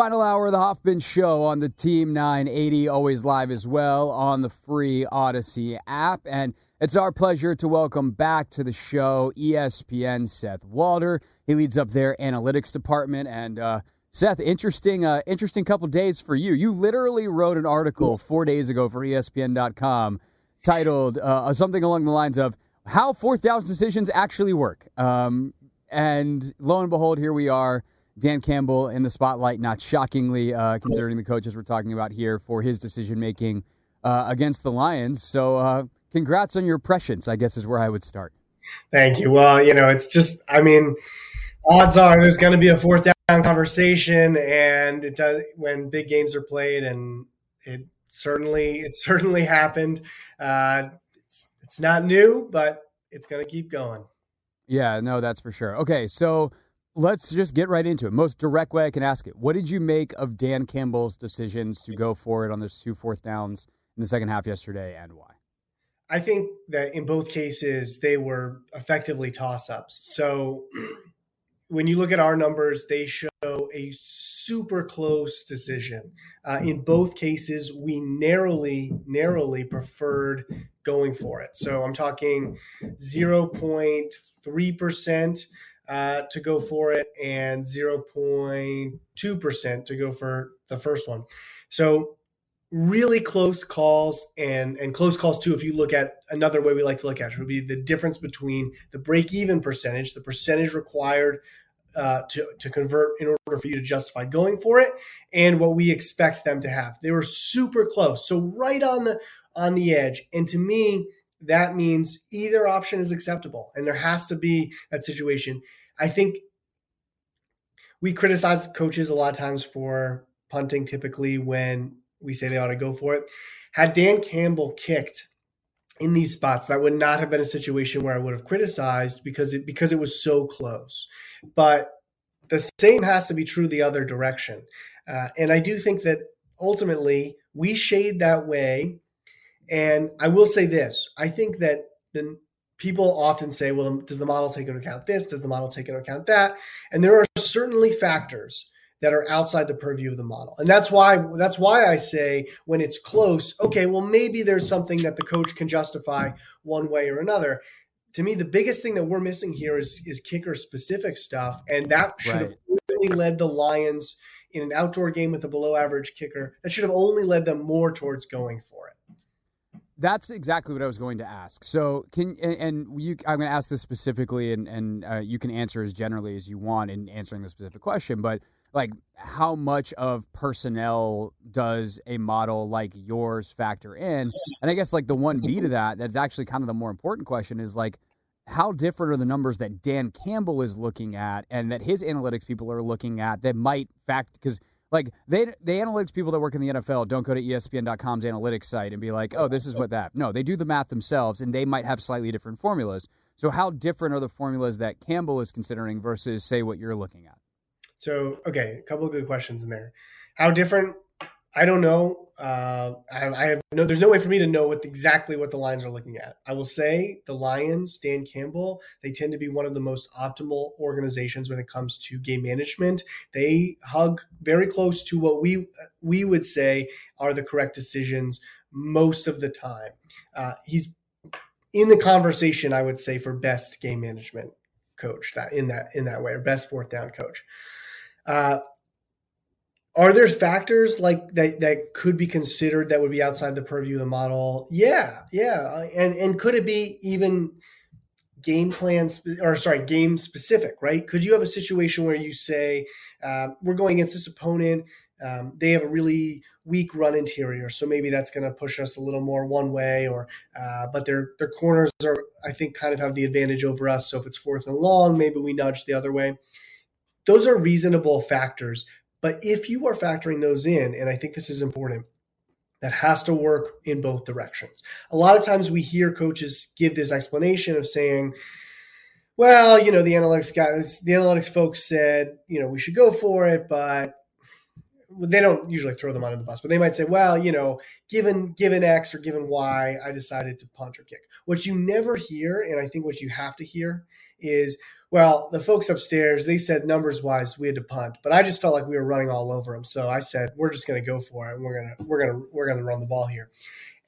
Final hour of the Hoffman Show on the Team 980, always live as well on the free Audacy app. And it's our pleasure to welcome back to the show ESPN Seth Walder. He leads up their analytics department. And uh, Seth, interesting, uh, interesting couple days for you. You literally wrote an article four days ago for ESPN.com titled uh, something along the lines of "How Fourth Down Decisions Actually Work." Um, and lo and behold, here we are Dan Campbell in the spotlight, not shockingly, uh, considering the coaches we're talking about here for his decision making uh, against the Lions. So, uh, congrats on your prescience, I guess, is where I would start. Thank you. Well, you know, it's just, I mean, odds are there's going to be a fourth down conversation, and it does when big games are played, and it certainly, it certainly happened. Uh, it's, it's not new, but it's going to keep going. Yeah, no, that's for sure. Okay, so let's just get right into it. Most direct way I can ask it. What did you make of Dan Campbell's decisions to go for it on those two fourth downs in the second half yesterday and why? I think that in both cases, they were effectively toss ups. So when you look at our numbers, they show a super close decision. Uh, in both cases, we narrowly, narrowly preferred going for it. So I'm talking 0.3% uh, to go for it and 0.2% to go for the first one. So really close calls and and close calls too if you look at another way we like to look at it would be the difference between the break even percentage the percentage required uh, to, to convert in order for you to justify going for it and what we expect them to have. They were super close. So right on the on the edge. And to me that means either option is acceptable and there has to be that situation I think we criticize coaches a lot of times for punting typically when we say they ought to go for it. Had Dan Campbell kicked in these spots, that would not have been a situation where I would have criticized because it because it was so close. But the same has to be true the other direction. Uh, and I do think that ultimately we shade that way. And I will say this I think that the people often say, well, does the model take into account this? Does the model take into account that? And there are certainly factors that are outside the purview of the model. And that's why that's why I say when it's close, okay, well maybe there's something that the coach can justify one way or another. To me, the biggest thing that we're missing here is is kicker specific stuff, and that should right. have really led the Lions in an outdoor game with a below average kicker. That should have only led them more towards going for it. That's exactly what I was going to ask. So, can and, and you, I'm going to ask this specifically, and and uh, you can answer as generally as you want in answering the specific question. But like, how much of personnel does a model like yours factor in? And I guess like the one B to that, that's actually kind of the more important question is like, how different are the numbers that Dan Campbell is looking at, and that his analytics people are looking at that might fact because like they the analytics people that work in the NFL don't go to ESPN.com's analytics site and be like, oh, this is what that. No, they do the math themselves, and they might have slightly different formulas. So how different are the formulas that Campbell is considering versus say what you're looking at? So okay, a couple of good questions in there. How different I don't know. Uh, I, I, have no. There's no way for me to know what exactly what the Lions are looking at. I will say the Lions, Dan Campbell, they tend to be one of the most optimal organizations when it comes to game management. They hug very close to what we we would say are the correct decisions most of the time. Uh, he's in the conversation, I would say, for best game management coach that in that in that way, or best fourth down coach. Uh, are there factors like that that could be considered that would be outside the purview of the model? Yeah, yeah, and and could it be even game plan or sorry game specific? Right? Could you have a situation where you say um, we're going against this opponent? Um, they have a really weak run interior, so maybe that's going to push us a little more one way. Or, uh, but their their corners are, I think, kind of have the advantage over us. So if it's fourth and long, maybe we nudge the other way. Those are reasonable factors but if you are factoring those in, and I think this is important, that has to work in both directions. A lot of times we hear coaches give this explanation of saying, well, you know, the analytics guys, the analytics folks said, you know, we should go for it, but they don't usually throw them under the bus, but they might say, well, you know, given given X or given Y, I decided to punt or kick. What you never hear, and I think what you have to hear, is Well, the folks upstairs, they said numbers wise we had to punt, but I just felt like we were running all over them. So I said, we're just going to go for it. We're going to, we're going to, we're going to run the ball here.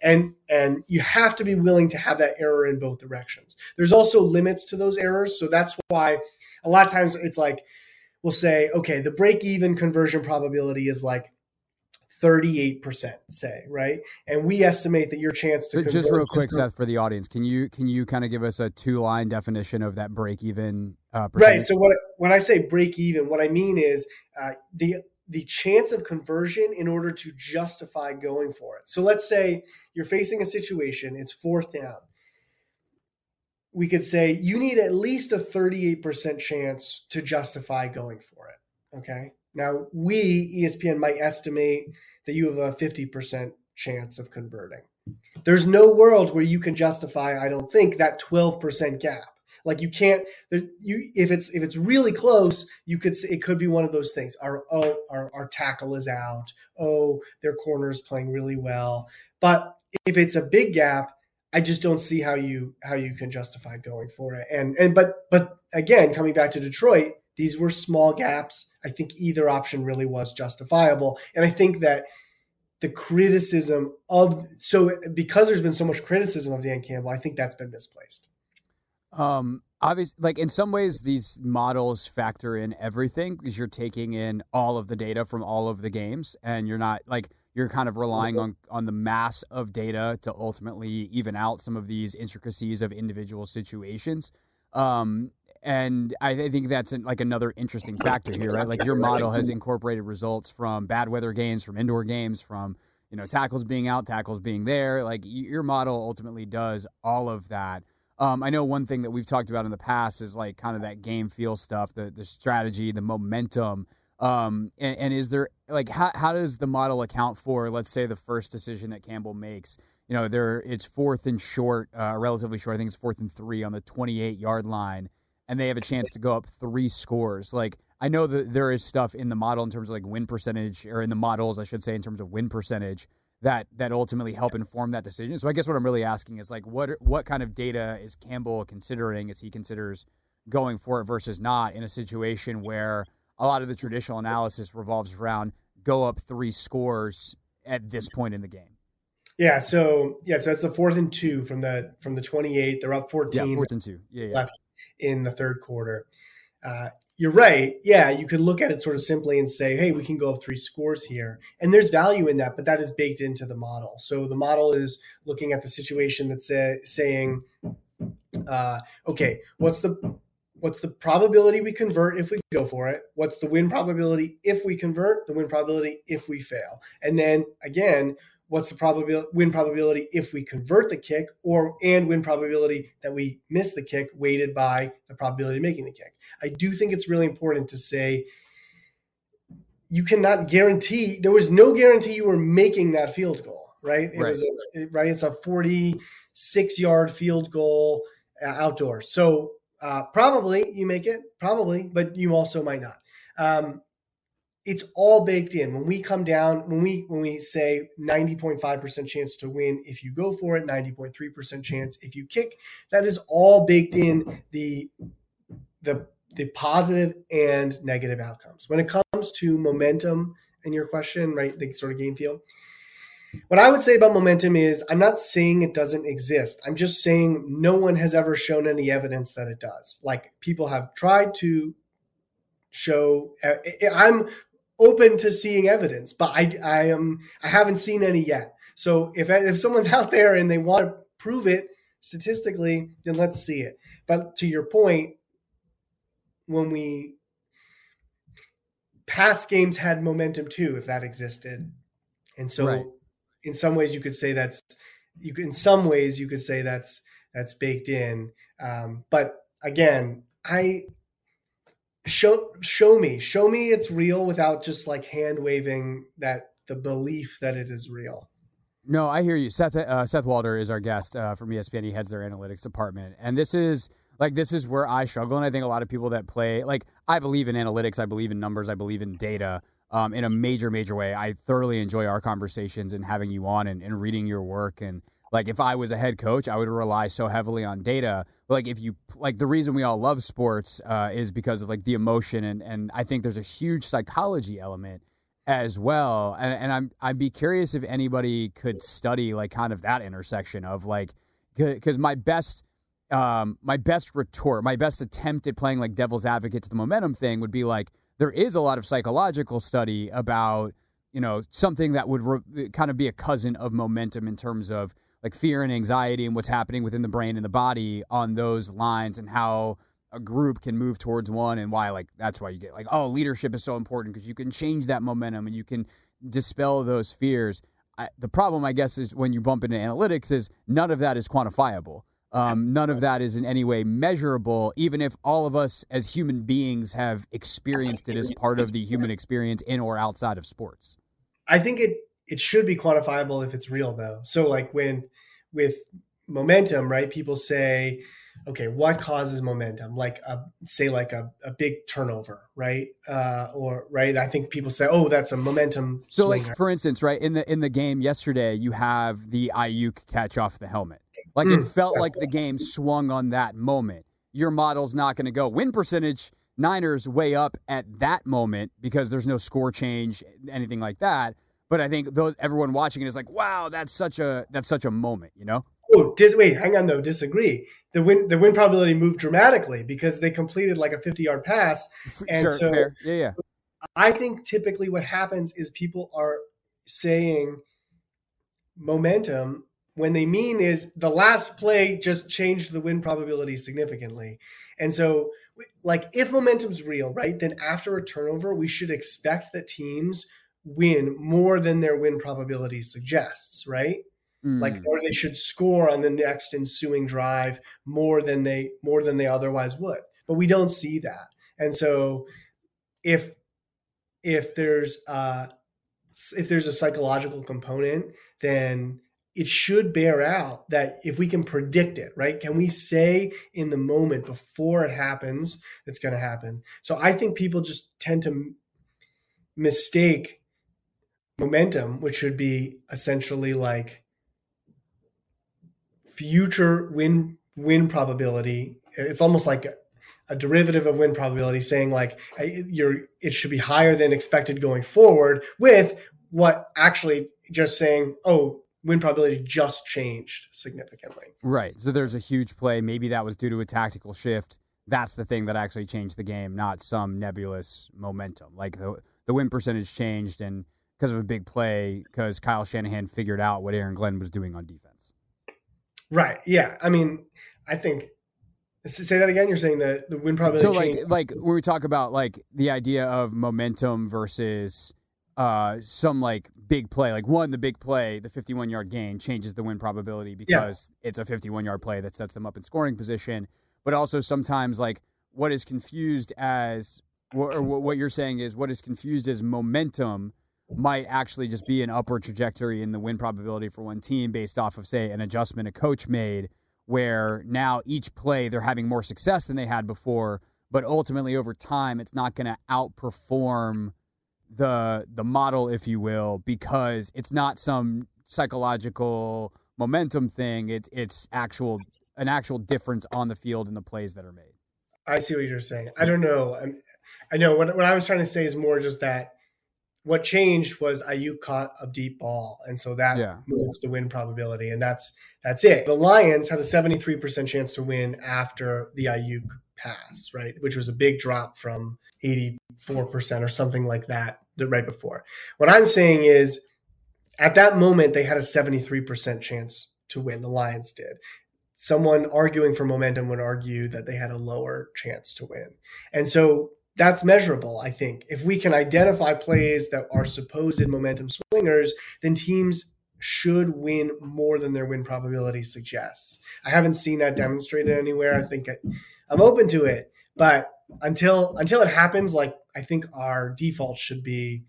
And, and you have to be willing to have that error in both directions. There's also limits to those errors. So that's why a lot of times it's like, we'll say, okay, the break even conversion probability is like 38% say right? And we estimate that your chance to just real quick seth for the audience can you can you kind of give us a two line definition of that break even uh, right so what when i say break even what i mean is uh, the the chance of conversion in order to justify going for it. So let's say you're facing a situation it's fourth down. We could say you need at least a 38% chance to justify going for it okay? Now we espn might estimate that you have a 50% chance of converting. There's no world where you can justify, I don't think, that 12% gap. Like you can't, you if it's if it's really close, you could it could be one of those things. Our oh our, our tackle is out. Oh, their corner is playing really well. But if it's a big gap, I just don't see how you how you can justify going for it. And and but but again, coming back to Detroit, these were small gaps. I think either option really was justifiable. And I think that the criticism of so because there's been so much criticism of Dan Campbell, I think that's been misplaced. Um obviously like in some ways these models factor in everything because you're taking in all of the data from all of the games and you're not like you're kind of relying on on the mass of data to ultimately even out some of these intricacies of individual situations. Um, and I think that's like another interesting factor here, right? Like your model has incorporated results from bad weather games, from indoor games, from you know tackles being out, tackles being there. Like your model ultimately does all of that. Um, I know one thing that we've talked about in the past is like kind of that game feel stuff, the the strategy, the momentum. Um, and, and is there like how how does the model account for let's say the first decision that Campbell makes? You know, there it's fourth and short, uh, relatively short. I think it's fourth and three on the 28 yard line and they have a chance to go up three scores. Like I know that there is stuff in the model in terms of like win percentage, or in the models, I should say, in terms of win percentage that that ultimately help inform that decision. So I guess what I'm really asking is like what what kind of data is Campbell considering as he considers going for it versus not in a situation where a lot of the traditional analysis revolves around go up three scores at this point in the game. Yeah, so yeah, so that's the fourth and two from the from the twenty eight. They're up fourteen. Yeah, fourth and two. Yeah, yeah. Left in the third quarter. Uh, you're right. Yeah, you could look at it sort of simply and say, hey, we can go up three scores here. And there's value in that, but that is baked into the model. So the model is looking at the situation that's uh, saying, uh, okay, what's the what's the probability we convert if we go for it? What's the win probability if we convert? The win probability if we fail. And then again, what's the probability win probability if we convert the kick or and win probability that we miss the kick weighted by the probability of making the kick. I do think it's really important to say you cannot guarantee there was no guarantee you were making that field goal right? It right. was a, right. it's a 46 yard field goal uh, outdoors. So uh, probably you make it probably but you also might not. Um, it's all baked in. When we come down when we when we say 90.5% chance to win if you go for it 90.3% chance if you kick. That is all baked in the the the positive and negative outcomes. When it comes to momentum and your question right the sort of game feel what i would say about momentum is i'm not saying it doesn't exist. I'm just saying no one has ever shown any evidence that it does. Like people have tried to show uh, i'm open to seeing evidence, but I, I am I haven't seen any yet. So if if someone's out there and they want to prove it statistically, then let's see it. But to your point, when we past games had momentum too, if that existed, and so right. in some ways you could say that's you could, in some ways you could say that's that's baked in. Um, but again, I show show me. Show me it's real without just like hand waving that the belief that it is real. No i hear you. Seth uh, seth walder is our guest uh, from espn he heads their analytics department. And this is like this is where i struggle and i think a lot of people that play like i believe in analytics i believe in numbers i believe in data um, in a major major way. I thoroughly enjoy our conversations and having you on and, and reading your work and like if I was a head coach, I would rely so heavily on data. Like if you like the reason we all love sports uh, is because of like the emotion and and I think there's a huge psychology element as well. And and I'm I'd be curious if anybody could study like kind of that intersection of like because my best um my best retort, my best attempt at playing like devil's advocate to the momentum thing would be like there is a lot of psychological study about you know something that would re- kind of be a cousin of momentum in terms of like fear and anxiety and what's happening within the brain and the body on those lines and how a group can move towards one and why like that's why you get like oh leadership is so important because you can change that momentum and you can dispel those fears. I, the problem i guess is when you bump into analytics is none of that is quantifiable. Um, none of that is in any way measurable even if all of us as human beings have experienced it as part of the human experience in or outside of sports. I think it it should be quantifiable if it's real though. So like when with momentum right people say okay what causes momentum? Like a say like a, a big turnover right? Uh or right i think people say oh that's a momentum so swinger. like for instance right in the in the game yesterday you have the Aiyuk catch off the helmet. Like mm, it felt like the game swung on that moment. Your model's not going to go. Win percentage niners way up at that moment because there's no score change anything like that but I think those everyone watching it is like, wow, that's such a that's such a moment, you know. Oh, dis- wait, hang on though. Disagree. The win the win probability moved dramatically because they completed like a fifty yard pass, and sure, so fair. yeah, yeah. I think typically what happens is people are saying momentum when they mean is the last play just changed the win probability significantly, and so like if momentum's real, right? Then after a turnover, we should expect that teams win more than their win probability suggests, right? Mm. Like or they should score on the next ensuing drive more than they more than they otherwise would. But we don't see that. And so if if there's uh if there's a psychological component, then it should bear out that if we can predict it, right? Can we say in the moment before it happens that's going to happen? So I think people just tend to mistake momentum, which should be essentially like future win win probability. It's almost like a, a derivative of win probability, saying like you're it should be higher than expected going forward. With what actually just saying, oh, win probability just changed significantly. Right. So there's a huge play. Maybe that was due to a tactical shift. That's the thing that actually changed the game, not some nebulous momentum. Like the the win percentage changed and because of a big play because Kyle Shanahan figured out what Aaron Glenn was doing on defense. Right. Yeah. I mean, I think say that again. You're saying that the win probability. So like like when we talk about like the idea of momentum versus uh some like big play like one the big play the 51 yard gain changes the win probability because yeah. it's a 51 yard play that sets them up in scoring position but also sometimes like what is confused as or what you're saying is what is confused as momentum might actually just be an upward trajectory in the win probability for one team based off of, say, an adjustment a coach made, where now each play they're having more success than they had before, but ultimately over time it's not going to outperform the the model, if you will, because it's not some psychological momentum thing. It's it's actual an actual difference on the field in the plays that are made. I see what you're saying. I don't know. I'm, I know what what I was trying to say is more just that what changed was Aiyuk caught a deep ball, and so that yeah. moves the win probability, and that's that's it. The Lions had a seventy three percent chance to win after the Aiyuk pass, right, which was a big drop from eighty four percent or something like that right before. What I'm saying is, at that moment, they had a seventy three percent chance to win. The Lions did. Someone arguing for momentum would argue that they had a lower chance to win, and so that's measurable, I think. If we can identify plays that are supposed momentum swingers, then teams should win more than their win probability suggests. I haven't seen that demonstrated anywhere. I think I, I'm open to it, but until until it happens, like I think our default should be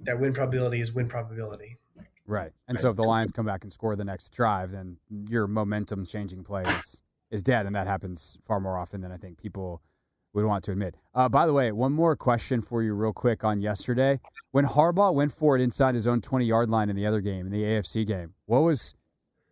that win probability is win probability. Right. And right. so if the Lions come back and score the next drive, then your momentum changing play is, is dead. And that happens far more often than I think people would want to admit. Uh, by the way, one more question for you, real quick, on yesterday. When Harbaugh went for it inside his own 20 yard line in the other game, in the AFC game, what was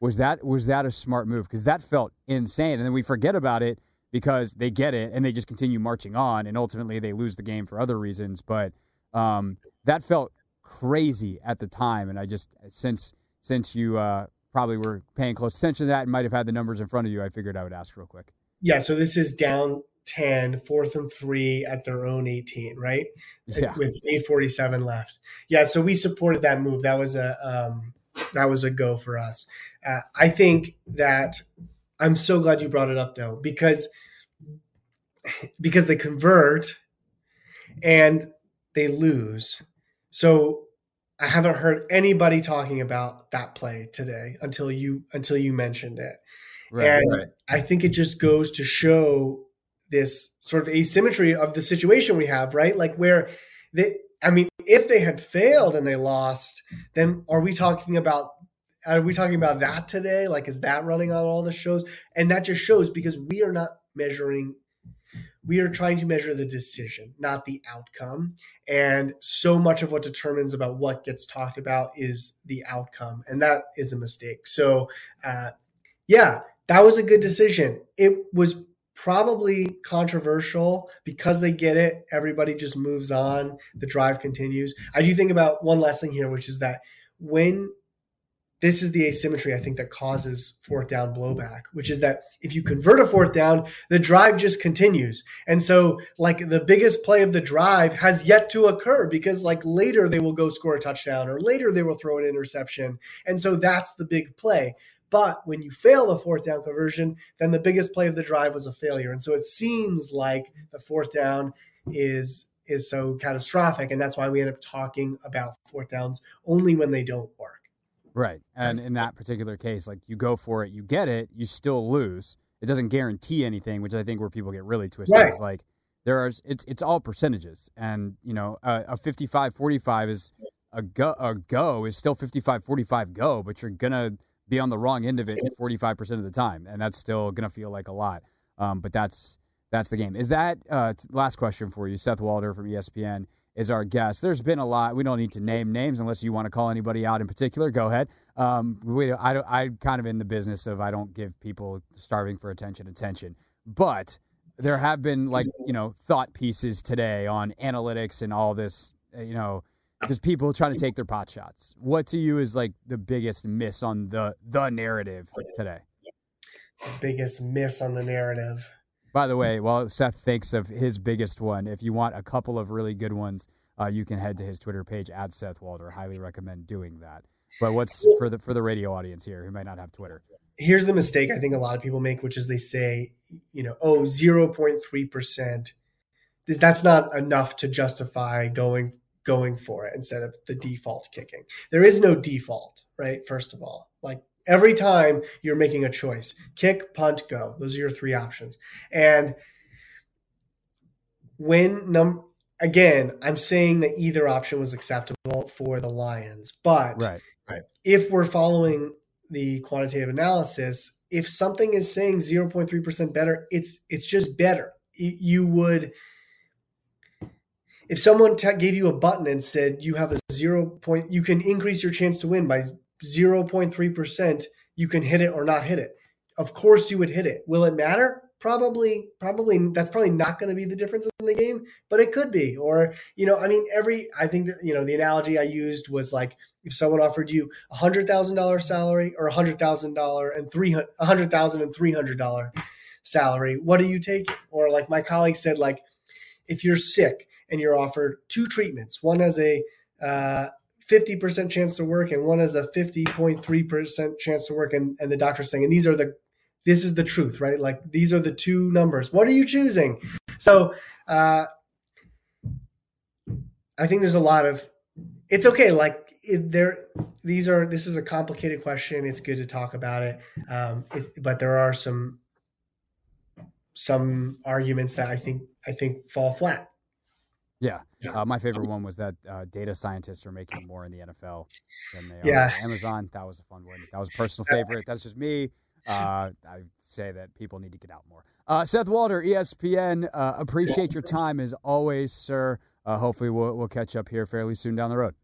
Was that was that a smart move? Because that felt insane, and then we forget about it because they get it and they just continue marching on, and ultimately they lose the game for other reasons. But um, that felt crazy at the time, and I just since since you uh, probably were paying close attention to that and might have had the numbers in front of you, I figured I would ask real quick. Yeah, so this is down 10, fourth and three at their own 18, right? Yeah. With 847 left. Yeah, so we supported that move. That was a um, that was a go for us. Uh, I think that I'm so glad you brought it up though, because because they convert and they lose. So I haven't heard anybody talking about that play today until you until you mentioned it. Right, and right. I think it just goes to show this sort of asymmetry of the situation we have, right? Like where they I mean, if they had failed and they lost, then are we talking about are we talking about that today? Like is that running on all the shows? And that just shows because we are not measuring we are trying to measure the decision, not the outcome. And so much of what determines about what gets talked about is the outcome. And that is a mistake. So, uh, yeah, that was a good decision. It was probably controversial because they get it. Everybody just moves on. The drive continues. I do think about one last thing here, which is that when this is the asymmetry I think that causes fourth down blowback, which is that if you convert a fourth down, the drive just continues. And so, like, the biggest play of the drive has yet to occur because, like, later they will go score a touchdown or later they will throw an interception. And so that's the big play. But when you fail the fourth down conversion, then the biggest play of the drive was a failure. And so it seems like the fourth down is is so catastrophic and that's why we end up talking about fourth downs only when they don't work. Right. And in that particular case, like you go for it, you get it, you still lose. It doesn't guarantee anything, which I think where people get really twisted Right. is like there are it's it's all percentages. And you know, a, a 55-45 is a go a go is still 55-45 go, but you're going to be on the wrong end of it 45% of the time and that's still going to feel like a lot. Um, but that's that's the game. Is that uh, last question for you, Seth Walder from ESPN is our guest. There's been a lot. We don't need to name names unless you want to call anybody out in particular. Go ahead. Um, we, I, don't- I kind of in the business of I don't give people starving for attention attention, but there have been like you know thought pieces today on analytics and all this. uh, You know, just people trying to take their pot shots. What to you is like the biggest miss on the the narrative today? Biggest miss on the narrative. By the way, while Seth thinks of his biggest one, if you want a couple of really good ones, uh, you can head to his Twitter page at Seth Walder. Highly recommend doing that. But what's for the for the radio audience here who might not have Twitter? Here's the mistake I think a lot of people make, which is they say, you know, oh, 0.3%. That's not enough to justify going going for it instead of the default kicking. There is no default, right? First of all, like every time you're making a choice, kick, punt, go. Those are your three options. And when num again, I'm saying that either option was acceptable for the Lions, but Right. if we're following the quantitative analysis, if something is saying 0.3% better, it's it's just better. You would if someone t- gave you a button and said you have a 0. Point, you can increase your chance to win by 0.3%, you can hit it or not hit it. Of course you would hit it. Will it matter? Probably probably that's probably not going to be the difference in the game, but it could be. Or, you know, I mean every I think that, you know, the analogy I used was like if someone offered you a hundred thousand dollar salary or a hundred thousand dollar and three a hundred thousand and three hundred dollar salary, what do you take? Or like my colleague said, like if you're sick and you're offered two treatments, one has a uh, 50% chance to work and one has a 50.3% chance to work, and, and the doctor's saying, and these are the this is the truth, right? Like these are the two numbers. What are you choosing? So uh, I think there's a lot of it's okay. Like there, these are this is a complicated question. It's good to talk about it, um, it, but there are some some arguments that I think I think fall flat. Yeah. Yeah. Uh, my favorite one was that uh, data scientists are making more in the NFL than they are Yeah. on Amazon. That was a fun one. That was a personal favorite. That's just me. Uh, I say that people need to get out more. Uh, Seth Walder, ESPN. Uh, appreciate your time as always, sir. Uh, hopefully, we'll, we'll catch up here fairly soon down the road.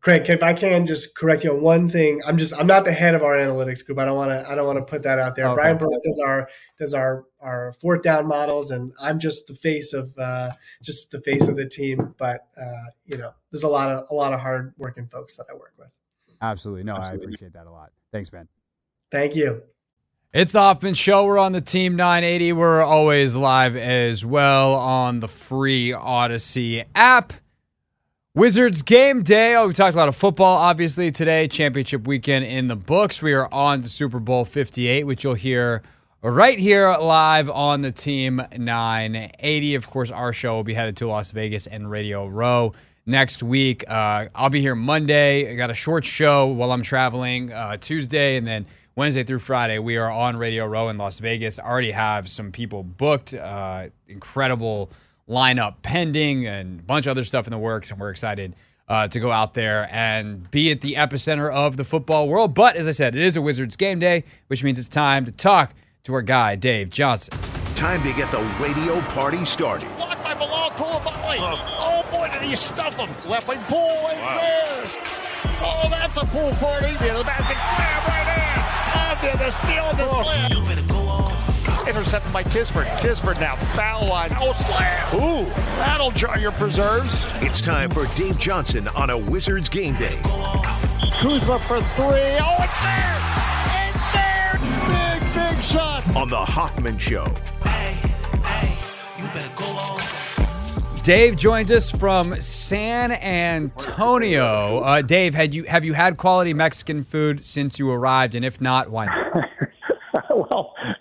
Craig, if I can just correct you on one thing, I'm just I'm not the head of our analytics group. I don't want to I don't want to put that out there. Okay. Brian Burke does our does our our fourth down models, and I'm just the face of uh, just the face of the team. But uh, you know, there's a lot of a lot of hard working folks that I work with. Absolutely, no, Absolutely. I appreciate that a lot. Thanks, man. Thank you. It's the Hoffman Show. We're on the Team 980. We're always live as well on the free Audacy app. Wizards game day. Oh, we talked a lot of football, obviously, today. Championship weekend in the books. We are on to Super Bowl 58, which you'll hear right here live on the Team 980. Of course, our show will be headed to Las Vegas and Radio Row next week. Uh, I'll be here Monday. I got a short show while I'm traveling uh, Tuesday, and then Wednesday through Friday, we are on Radio Row in Las Vegas. I already have some people booked. Uh, incredible lineup pending and a bunch of other stuff in the works, and we're excited uh, to go out there and be at the epicenter of the football world. But as I said, it is a Wizards game day, which means it's time to talk to our guy, Dave Johnson. Time to get the radio party started. Blocked by Bilal Coulibaly. Oh. oh boy, did he stuff him. Left wing pull, it's wow. there. Oh, that's a pool party. Near the basket, slam right in. Oh, the steal, the oh. slam. You better go off. Intercepted by Kispert. Kispert now foul line. Oh, slam. Ooh, that'll jar your preserves. It's time for Dave Johnson on a Wizards game day. Kuzma for three. Oh, it's there. It's there. Big, big shot. On the Hoffman Show. Hey, hey, you better go on. Dave joins us from San Antonio. Uh, Dave, had you have you had quality Mexican food since you arrived, and if not, why not?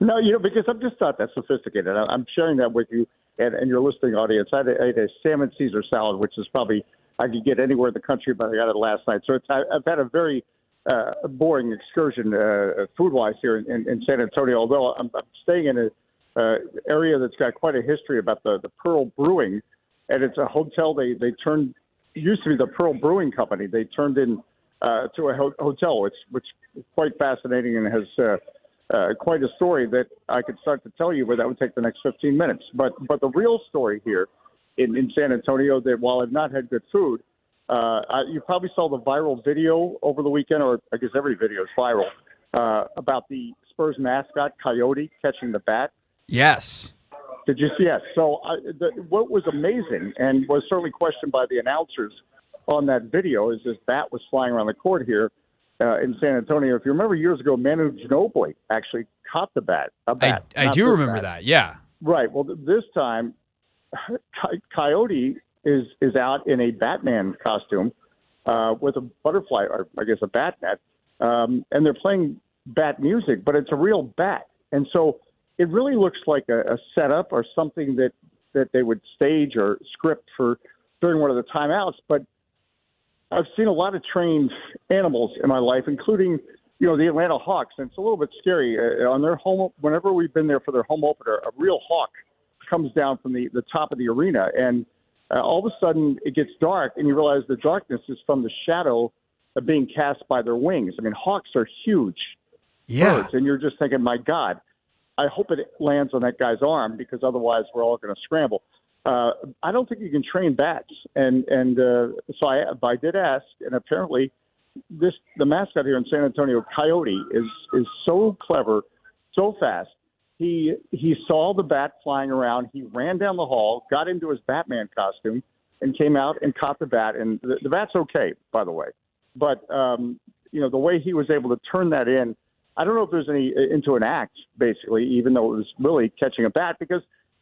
No, you know, because I'm just not that sophisticated. I'm sharing that with you and, and your listening audience. I had, a, I had a salmon Caesar salad, which is probably I could get anywhere in the country, but I got it last night. So it's I, I've had a very uh, boring excursion uh, food wise here in, in, in San Antonio. Although I'm, I'm staying in a uh, area that's got quite a history about the the Pearl Brewing, and it's a hotel they they turned used to be the Pearl Brewing Company. They turned in uh, to a ho- hotel, which which is quite fascinating and has uh, uh, quite a story that I could start to tell you, but that would take the next 15 minutes. But but the real story here in, in San Antonio that while I've not had good food, uh, I, you probably saw the viral video over the weekend, or I guess every video is viral, uh, about the Spurs mascot Coyote catching the bat. Yes. Did you see that? So I, the, what was amazing and was certainly questioned by the announcers on that video is this bat was flying around the court here uh, in San Antonio. If you remember years ago, Manu Ginobili actually caught the bat. A bat I, I do remember bat. that. Yeah. Right. Well, this time, Coyote is is out in a Batman costume uh, with a butterfly, or I guess a bat net, um, and they're playing bat music, but it's a real bat, and so it really looks like a, a setup or something that that they would stage or script for during one of the timeouts. But I've seen a lot of trained animals in my life, including you know the Atlanta Hawks, and it's a little bit scary. Uh, on their home, whenever we've been there for their home opener, a real hawk comes down from the the top of the arena, and uh, all of a sudden it gets dark, and you realize the darkness is from the shadow of being cast by their wings. I mean, hawks are huge yeah. birds, and you're just thinking, my God, I hope it lands on that guy's arm because otherwise we're all going to scramble uh, I don't think you can train bats. And and uh, so I, I did ask, and apparently, this the mascot here in San Antonio, Coyote, is is so clever, so fast. He he saw the bat flying around. He ran down the hall, got into his Batman costume, and came out and caught the bat. And the, the bat's okay, by the way. But um, you know the way he was able to turn that in. I don't know if there's any into an act, basically, even though it was really catching a bat because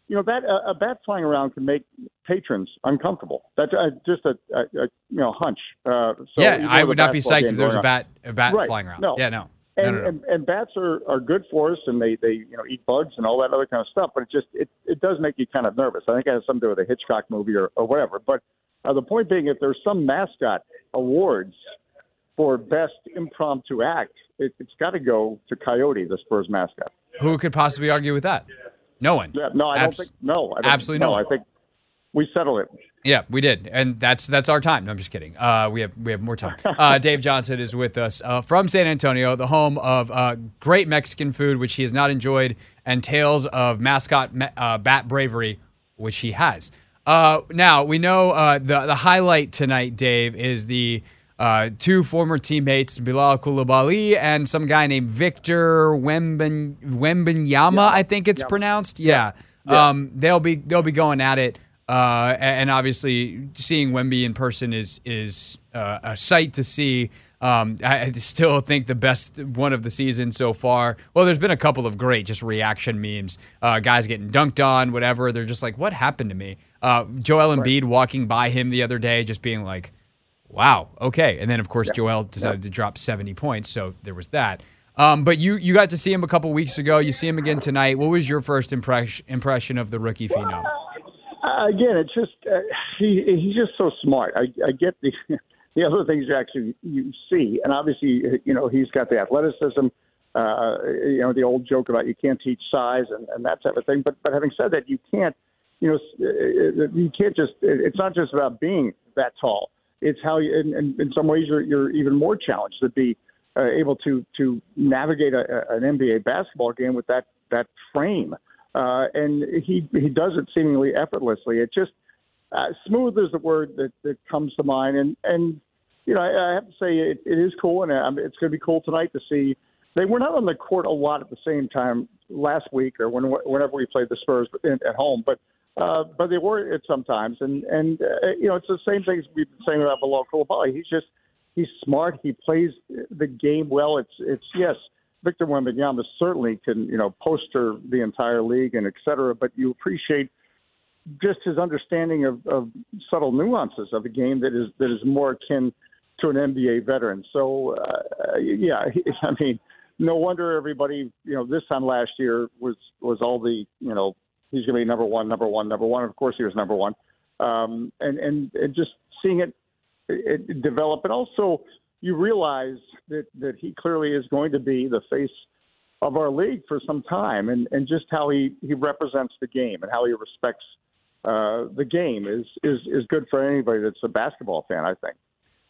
you know that uh, a bat flying around can make patrons uncomfortable. That's uh, just a, a, a, you know hunch. Uh, so yeah, I would not be psyched if there was a bat a bat right. flying around. No. Yeah, no. And, no, no, no. and, and bats are, are good for us, and they, they you know eat bugs and all that other kind of stuff. But it just it, it does make you kind of nervous. I think it has something to do with a Hitchcock movie or, or whatever. But uh, the point being, if there's some mascot awards for best impromptu act, it, it's got to go to Coyote, the Spurs mascot. Who could possibly argue with that? No one. Yeah, no, I Abs- don't think. No, I don't, absolutely no. no. I think we settled it. Yeah, we did, and that's that's our time. No, I'm just kidding. Uh, we have we have more time. Uh, Dave Johnson is with us uh, from San Antonio, the home of uh, great Mexican food, which he has not enjoyed, and tales of mascot uh, bat bravery, which he has. Uh, now we know the the highlight tonight, Dave, is the uh, two former teammates, Bilal Coulibaly and some guy named Victor Wemben, Wembanyama, I think it's pronounced. Yeah. Um, they'll be they'll be going at it. Uh, and obviously, seeing Wemby in person is is uh, a sight to see. Um, I I still think the best one of the season so far. Well, there's been a couple of great just reaction memes. Uh, guys getting dunked on, whatever. They're just like, "What happened to me?" Uh, Joel Embiid walking by him the other day, just being like, "Wow, okay." And then of course Joel decided to drop 70 points, so there was that. Um, but you you got to see him a couple weeks ago. You see him again tonight. What was your first impression impression of the rookie phenom? Uh, again, it's just uh, he he's just so smart. I, I get the the other things you actually you see, and obviously you know he's got the athleticism. Uh, you know the old joke about you can't teach size and, and that type of thing. But but having said that, you can't you know uh, you can't just it's not just about being that tall. It's how you in, in, in some ways you're you're even more challenged to be uh, able to to navigate a, a- an NBA basketball game with that that frame. Uh, and he he does it seemingly effortlessly. It just uh, smooth is the word that, that comes to mind. And and you know I, I have to say it, it is cool, and um, it's going to be cool tonight to see. They were not on the court a lot at the same time last week or when, whenever we played the Spurs at home, but uh, but they were at sometimes. And and uh, you know it's the same things we've been saying about Bilal Coulibaly. He's just he's smart. He plays the game well. It's it's yes. Victor Wembanyama certainly can, you know, poster the entire league and et cetera, but you appreciate just his understanding of, of subtle nuances of a game that is that is more akin to an NBA veteran. So, uh, yeah, I mean, no wonder everybody, you know, this time last year was was all the, you know, he's going to be number one, number one, number one. Of course, he was number one, um, and and and just seeing it, it develop, and also you realize that that he clearly is going to be the face of our league for some time, and and just how he he represents the game and how he respects uh, the game is is is good for anybody that's a basketball fan. I think.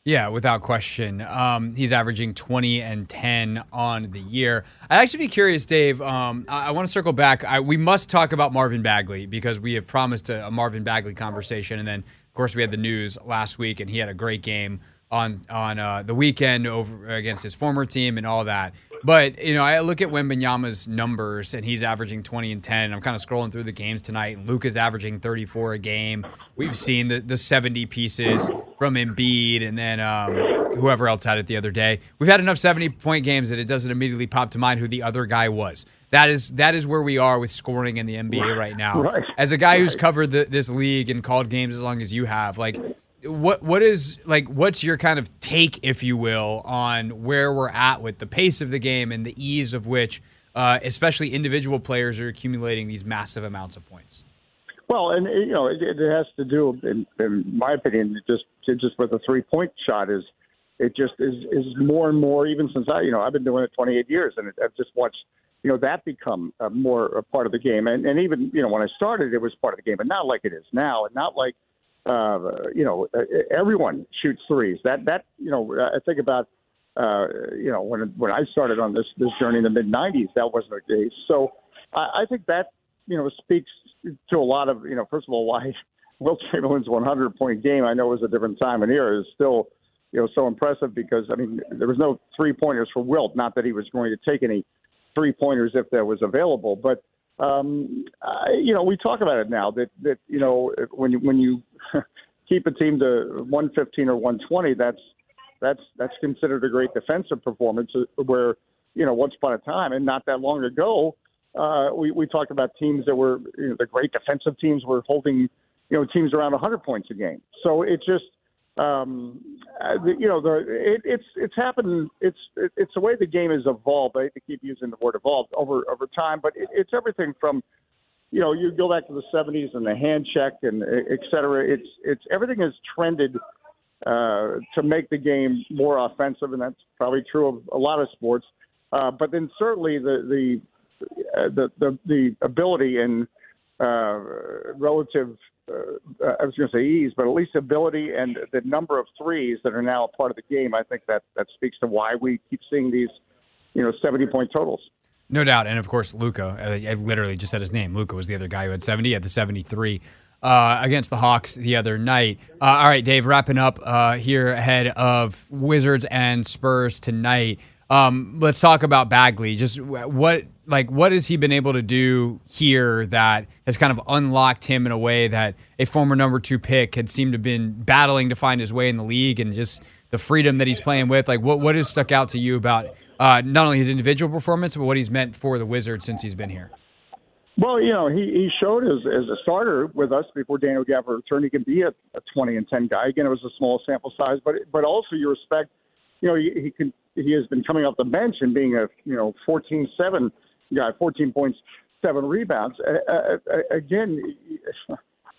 Yeah, without question. Um, he's averaging 20 and 10 on the year. I'd actually be curious, Dave. Um, I, I want to circle back. I, we must talk about Marvin Bagley because we have promised a, a Marvin Bagley conversation. And then, of course, we had the news last week, and he had a great game on on uh, the weekend over against his former team and all that. But you know, I look at Wembanyama's numbers, and he's averaging 20 and 10. I'm kind of scrolling through the games tonight. and Luka's averaging 34 a game. We've seen the the 70 pieces from Embiid, and then um, whoever else had it the other day. We've had enough 70 point games that it doesn't immediately pop to mind who the other guy was. That is that is where we are with scoring in the NBA right now. Right. As a guy who's covered the, this league and called games as long as you have, like what what is like what's your kind of take if you will on where we're at with the pace of the game and the ease of which uh, especially individual players are accumulating these massive amounts of points Well, and you know, it, it has to do, in, in my opinion, just just with the three point shot is it just is is more and more. Even since I, you know, I've been doing it 28 years, and I've just watched, you know, that become a more a part of the game. And and even you know, when I started, it was part of the game, but not like it is now, and not like, uh, you know, everyone shoots threes. That that you know, I think about. Uh, you know, when when I started on this this journey in the mid '90s, that wasn't the case. So, I, I think that you know speaks to a lot of you know first of all why Wilt Chamberlain's 100 point game I know it was a different time and era is still you know so impressive because I mean there was no three pointers for Wilt not that he was going to take any three pointers if there was available but um I, you know we talk about it now that that you know when when you keep a team to 115 or 120 that's that's that's considered a great defensive performance uh, where you know once upon a time and not that long ago uh, we, we talked about teams that were you know, the great defensive teams were holding, you know, teams around 100 points a game. So it just, um, uh, you know, the it, it's it's happened. It's it, it's the way the game has evolved. I hate to keep using the word evolved over over time, but it, it's everything from, you know, you go back to the 70s and the hand check and et cetera. It's it's everything has trended uh, to make the game more offensive, and that's probably true of a lot of sports. Uh, but then certainly the the uh, the, the the ability and uh, relative, uh, I was going to say ease, but at least ability and the number of threes that are now a part of the game. I think that that speaks to why we keep seeing these, you know, seventy point totals. no doubt and of course Luka I, I literally just said his name Luka was the other guy who had 70 at the 73 uh, against the Hawks the other night. Uh, all right, Dave, wrapping up uh, here ahead of Wizards and Spurs tonight. Um, let's talk about Bagley. Just what like what has he been able to do here that has kind of unlocked him in a way that a former number two pick had seemed to have been battling to find his way in the league and just the freedom that he's playing with. Like what what has stuck out to you about uh, not only his individual performance but what he's meant for the Wizards since he's been here? Well, you know, he, he showed as, as a starter with us before Daniel Gafford returned, he can be a, a 20 and 10 guy. Again, it was a small sample size, but but also you respect, you know, he, he can he has been coming off the bench and being a you know 14-7 guy, 14 points, seven rebounds. Uh, again,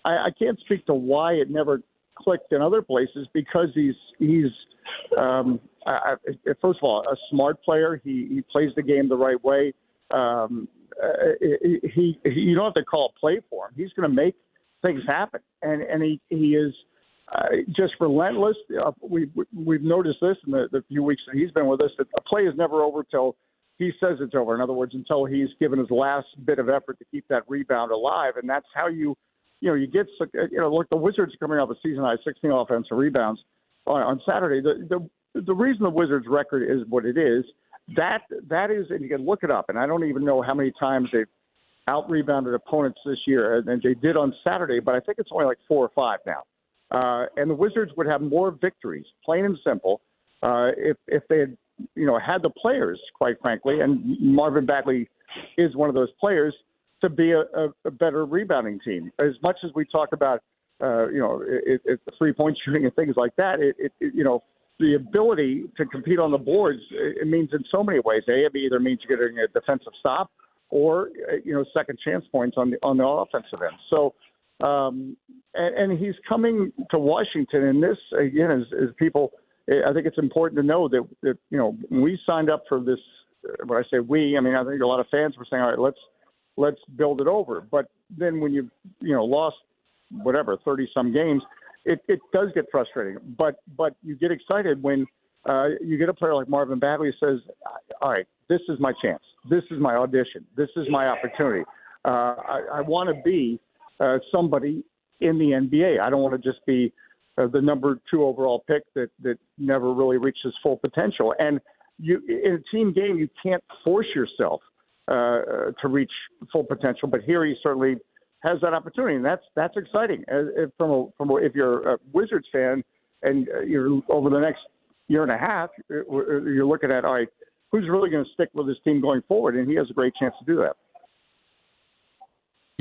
I, I can't speak to why it never clicked in other places because he's he's um, I, first of all a smart player. He he plays the game the right way. Um, uh, he, he you don't have to call a play for him. He's going to make things happen, and and he he is uh, just relentless. Uh, we we've noticed this in the, the few weeks that he's been with us that a play is never over till he says it's over. In other words, until he's given his last bit of effort to keep that rebound alive, and that's how you you know you get you know look the Wizards coming off a season high 16 offensive rebounds on, on Saturday. The, the the reason the Wizards record is what it is that that is, and you can look it up. And I don't even know how many times they've out rebounded opponents this year, and they did on Saturday. But I think it's only like four or five now. Uh, and the Wizards would have more victories, plain and simple, uh, if if they had you know had the players, quite frankly. And Marvin Bagley is one of those players to be a, a, a better rebounding team. As much as we talk about, uh, you know, it, it, three point shooting and things like that, it, it, it you know the ability to compete on the boards it means in so many ways. A, it either means you're getting a defensive stop or you know second chance points on the on the offensive end. So, um, and, and he's coming to Washington, and this again is, is people. I think it's important to know that that you know we signed up for this. When I say we, I mean I think a lot of fans were saying, all right, let's let's build it over. But then when you you know lost whatever thirty some games it, it does get frustrating. But but you get excited when uh, you get a player like Marvin Bagley who says, "All right, this is my chance. This is my audition. This is my opportunity. Uh, I, I want to be uh, somebody in the NBA. I don't want to just be uh, the number two overall pick that that never really reaches full potential. And you in a team game, you can't force yourself uh, to reach full potential. But here, he certainly has that opportunity, and that's that's exciting. As, if from a, from a, if you're a Wizards fan and uh, you're over the next year and a half, uh, uh, you're looking at all right, who's really going to stick with this team going forward, and he has a great chance to do that.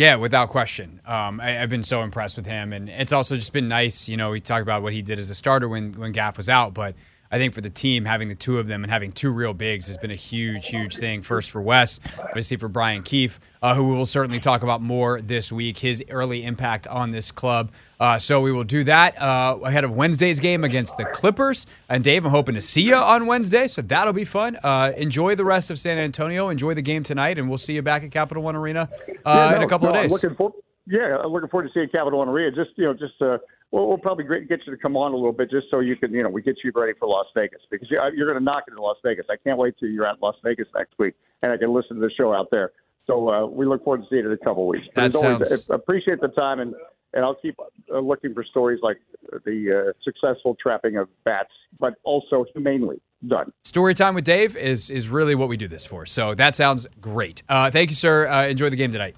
Yeah, without question. Um, I, have been so impressed with him, and it's also just been nice. You know, we talked about what he did as a starter when when Gaff was out, but I think for the team, having the two of them and having two real bigs has been a huge, huge thing. First for Wes, obviously for Brian Keefe, uh, who we will certainly talk about more this week, his early impact on this club. Uh, so we will do that uh, ahead of Wednesday's game against the Clippers. And Dave, I'm hoping to see you on Wednesday, so that'll be fun. Uh, enjoy the rest of San Antonio. Enjoy the game tonight, and we'll see you back at Capital One Arena uh, yeah, no, in a couple no, of days. looking for, yeah, I'm looking forward to seeing Capital One Arena. Just you know, just uh, well, we'll probably get you to come on a little bit just so you can, you know, we get you ready for Las Vegas because you're going to knock it in Las Vegas. I can't wait till you're at Las Vegas next week and I can listen to the show out there. So uh, we look forward to seeing it in a couple of weeks. That sounds... Always, appreciate the time and, and I'll keep uh, looking for stories like the uh, successful trapping of bats, but also humanely done. Story time with Dave is is really what we do this for. So that sounds great. Uh, thank you, sir. Uh, enjoy the game tonight.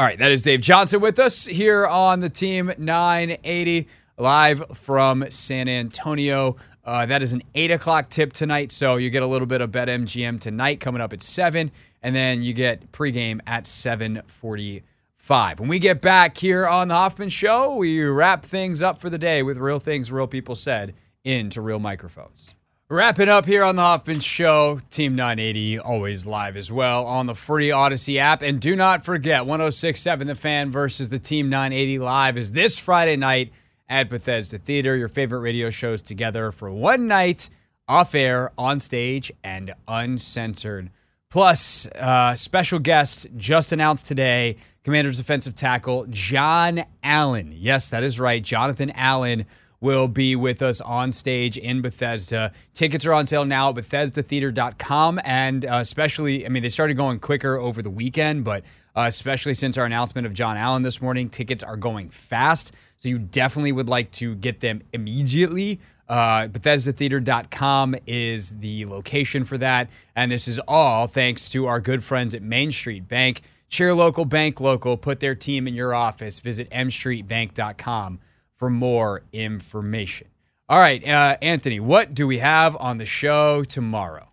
All right, that is Dave Johnson with us here on the Team 980 live from San Antonio. Uh, that is an 8 o'clock tip tonight, so you get a little bit of BetMGM tonight coming up at 7, and then you get pregame at 745. When we get back here on the Hoffman Show, we wrap things up for the day with real things real people said into real microphones. Wrapping up here on the Hoffman Show, Team 980 always live as well on the free Audacy app. And do not forget, 1067 The Fan versus the Team 980 live is this Friday night at Bethesda Theater. Your favorite radio shows together for one night, off air, on stage, and uncensored. Plus, uh, special guest just announced today Commanders defensive tackle John Allen. Yes, that is right. Jonathan Allen will be with us on stage in Bethesda. Tickets are on sale now at BethesdaTheater.com. And uh, especially, I mean, they started going quicker over the weekend, but uh, especially since our announcement of John Allen this morning. Tickets are going fast, so you definitely would like to get them immediately. Uh, BethesdaTheater.com is the location for that. And this is all thanks to our good friends at Main Street Bank. Cheer local, bank local, put their team in your office. Visit mstreetbank.com for more information. All right, uh, Anthony, what do we have on the show tomorrow?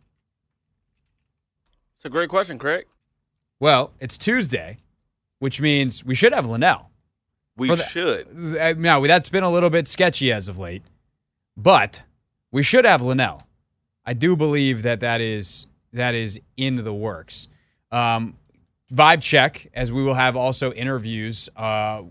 It's a great question, Craig. Well, it's Tuesday, which means we should have Linnell. We the- should. Uh, Now, that's been a little bit sketchy as of late, but we should have Linnell. I do believe that that is that is in the works. Um, vibe check, as we will have also interviews uh,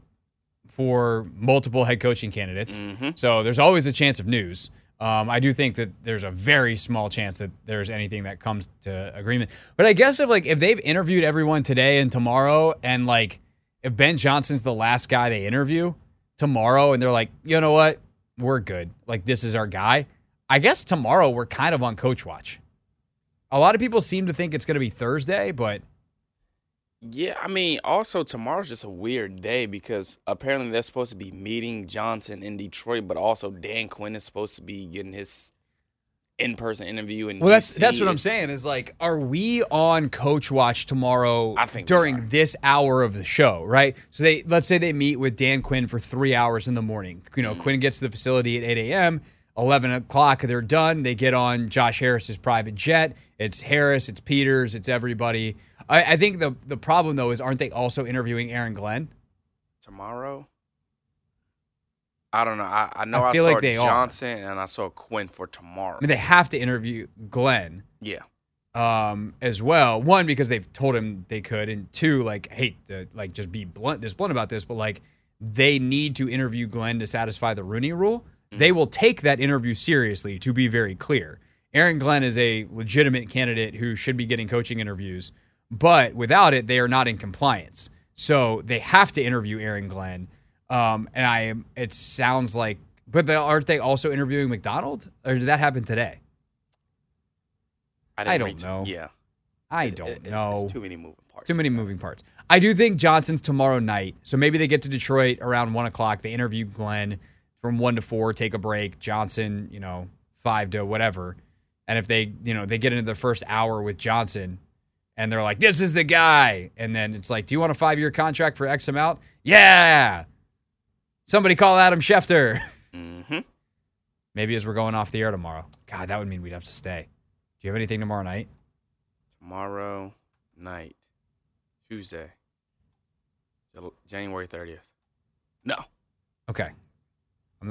for multiple head coaching candidates. So there's always a chance of news. Um, I do think that there's a very small chance that there's anything that comes to agreement. But I guess if like if they've interviewed everyone today and tomorrow, and like if Ben Johnson's the last guy they interview tomorrow, and they're like, you know what, we're good. Like this is our guy. I guess tomorrow we're kind of on coach watch. A lot of people seem to think it's going to be Thursday, but Yeah, I mean, also tomorrow's just a weird day because apparently they're supposed to be meeting Johnson in Detroit, but also Dan Quinn is supposed to be getting his in-person interview. In Well, that's that's what I'm saying. Is like, are we on Coach Watch tomorrow? I think during this hour of the show, right? So they let's say they meet with Dan Quinn for three hours in the morning. You Mm-hmm. know, Quinn gets to the facility at 8 a.m. 11 o'clock, they're done. They get on Josh Harris's private jet. It's Harris, it's Peters, it's everybody. I, I think the the problem though is, aren't they also interviewing Aaron Glenn? tomorrow. I don't know. I, I know I I, feel saw like they are. Johnson and I saw Quinn for tomorrow. I mean, they have to interview Glenn. yeah, um, as well. One because they've told him they could, and two, like, hate to like just be blunt, this blunt about this, but like they need to interview Glenn to satisfy the Rooney Rule. They will take that interview seriously. To be very clear, Aaron Glenn is a legitimate candidate who should be getting coaching interviews, but without it, they are not in compliance. So they have to interview Aaron Glenn. Um, and I, am. it sounds like, but they, aren't they also interviewing Macdonald, or did that happen today? didn't I don't know. Yeah, I don't it- it's know. too many moving parts. Too many moving parts. I do think Johnson's tomorrow night. So maybe they get to Detroit around one o'clock. They interview Glenn from one to four, take a break. Johnson, you know, five to whatever. And if they, you know, they get into the first hour with Johnson and they're like, this is the guy. And then it's like, do you want a five year contract for X amount? Yeah. Somebody call Adam Schefter. hmm maybe as we're going off the air tomorrow. God, that would mean we'd have to stay. Do you have anything tomorrow night? Tomorrow night, Tuesday, January thirtieth. No, Okay.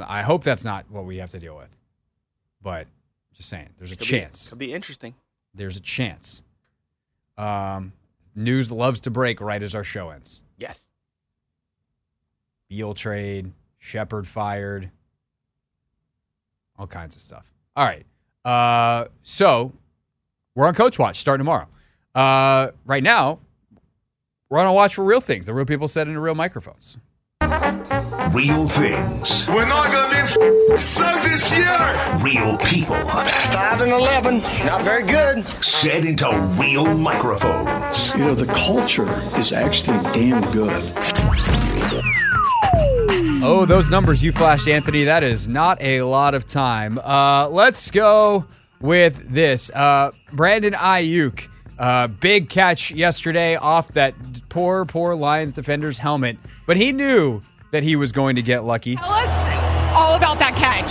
I hope that's not what we have to deal with. But just saying, there's a could chance. Be, could be interesting. There's a chance. Um, news loves to break right as our show ends. Yes. Beal trade, Sheppard fired, all kinds of stuff. All right. Uh, so we're on Coach Watch starting tomorrow. Uh, right now, we're on a watch for real things. The real people said into real microphones. Real things. We're not gonna be f- so this year. Real people. Five and eleven, not very good. Said into real microphones. You know, the culture is actually damn good. Oh, those numbers you flashed, Anthony. That is not a lot of time. Uh, let's go with this. Uh, Brandon Aiyuk, uh, big catch yesterday off that poor, poor Lions defender's helmet, but he knew that he was going to get lucky. Tell us all about that catch.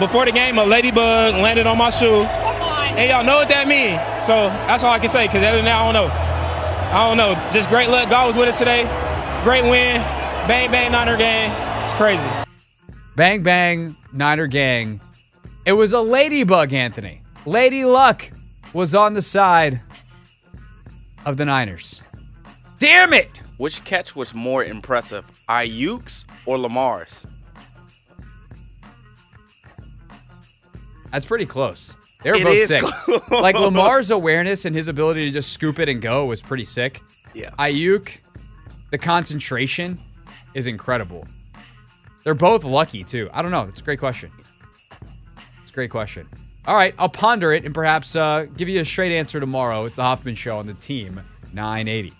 Before the game, a ladybug landed on my shoe, Come on. and y'all know what that means. So that's all I can say. Cause other than that, I don't know. I don't know. Just great luck. God was with us today. Great win. Bang bang Niner gang. It's crazy. Bang, bang, Niner gang. It was a ladybug, Anthony. Lady Luck was on the side of the Niners. Damn it! Which catch was more impressive, Aiyuk's or Lamar's? That's pretty close. They were It both sick. close. like Lamar's awareness and his ability to just scoop it and go was pretty sick. Yeah. Aiyuk, the concentration is incredible. They're both lucky too. I don't know. It's a great question. It's a great question. All right, I'll ponder it and perhaps uh, give you a straight answer tomorrow. It's the Hoffman Show on the team 980.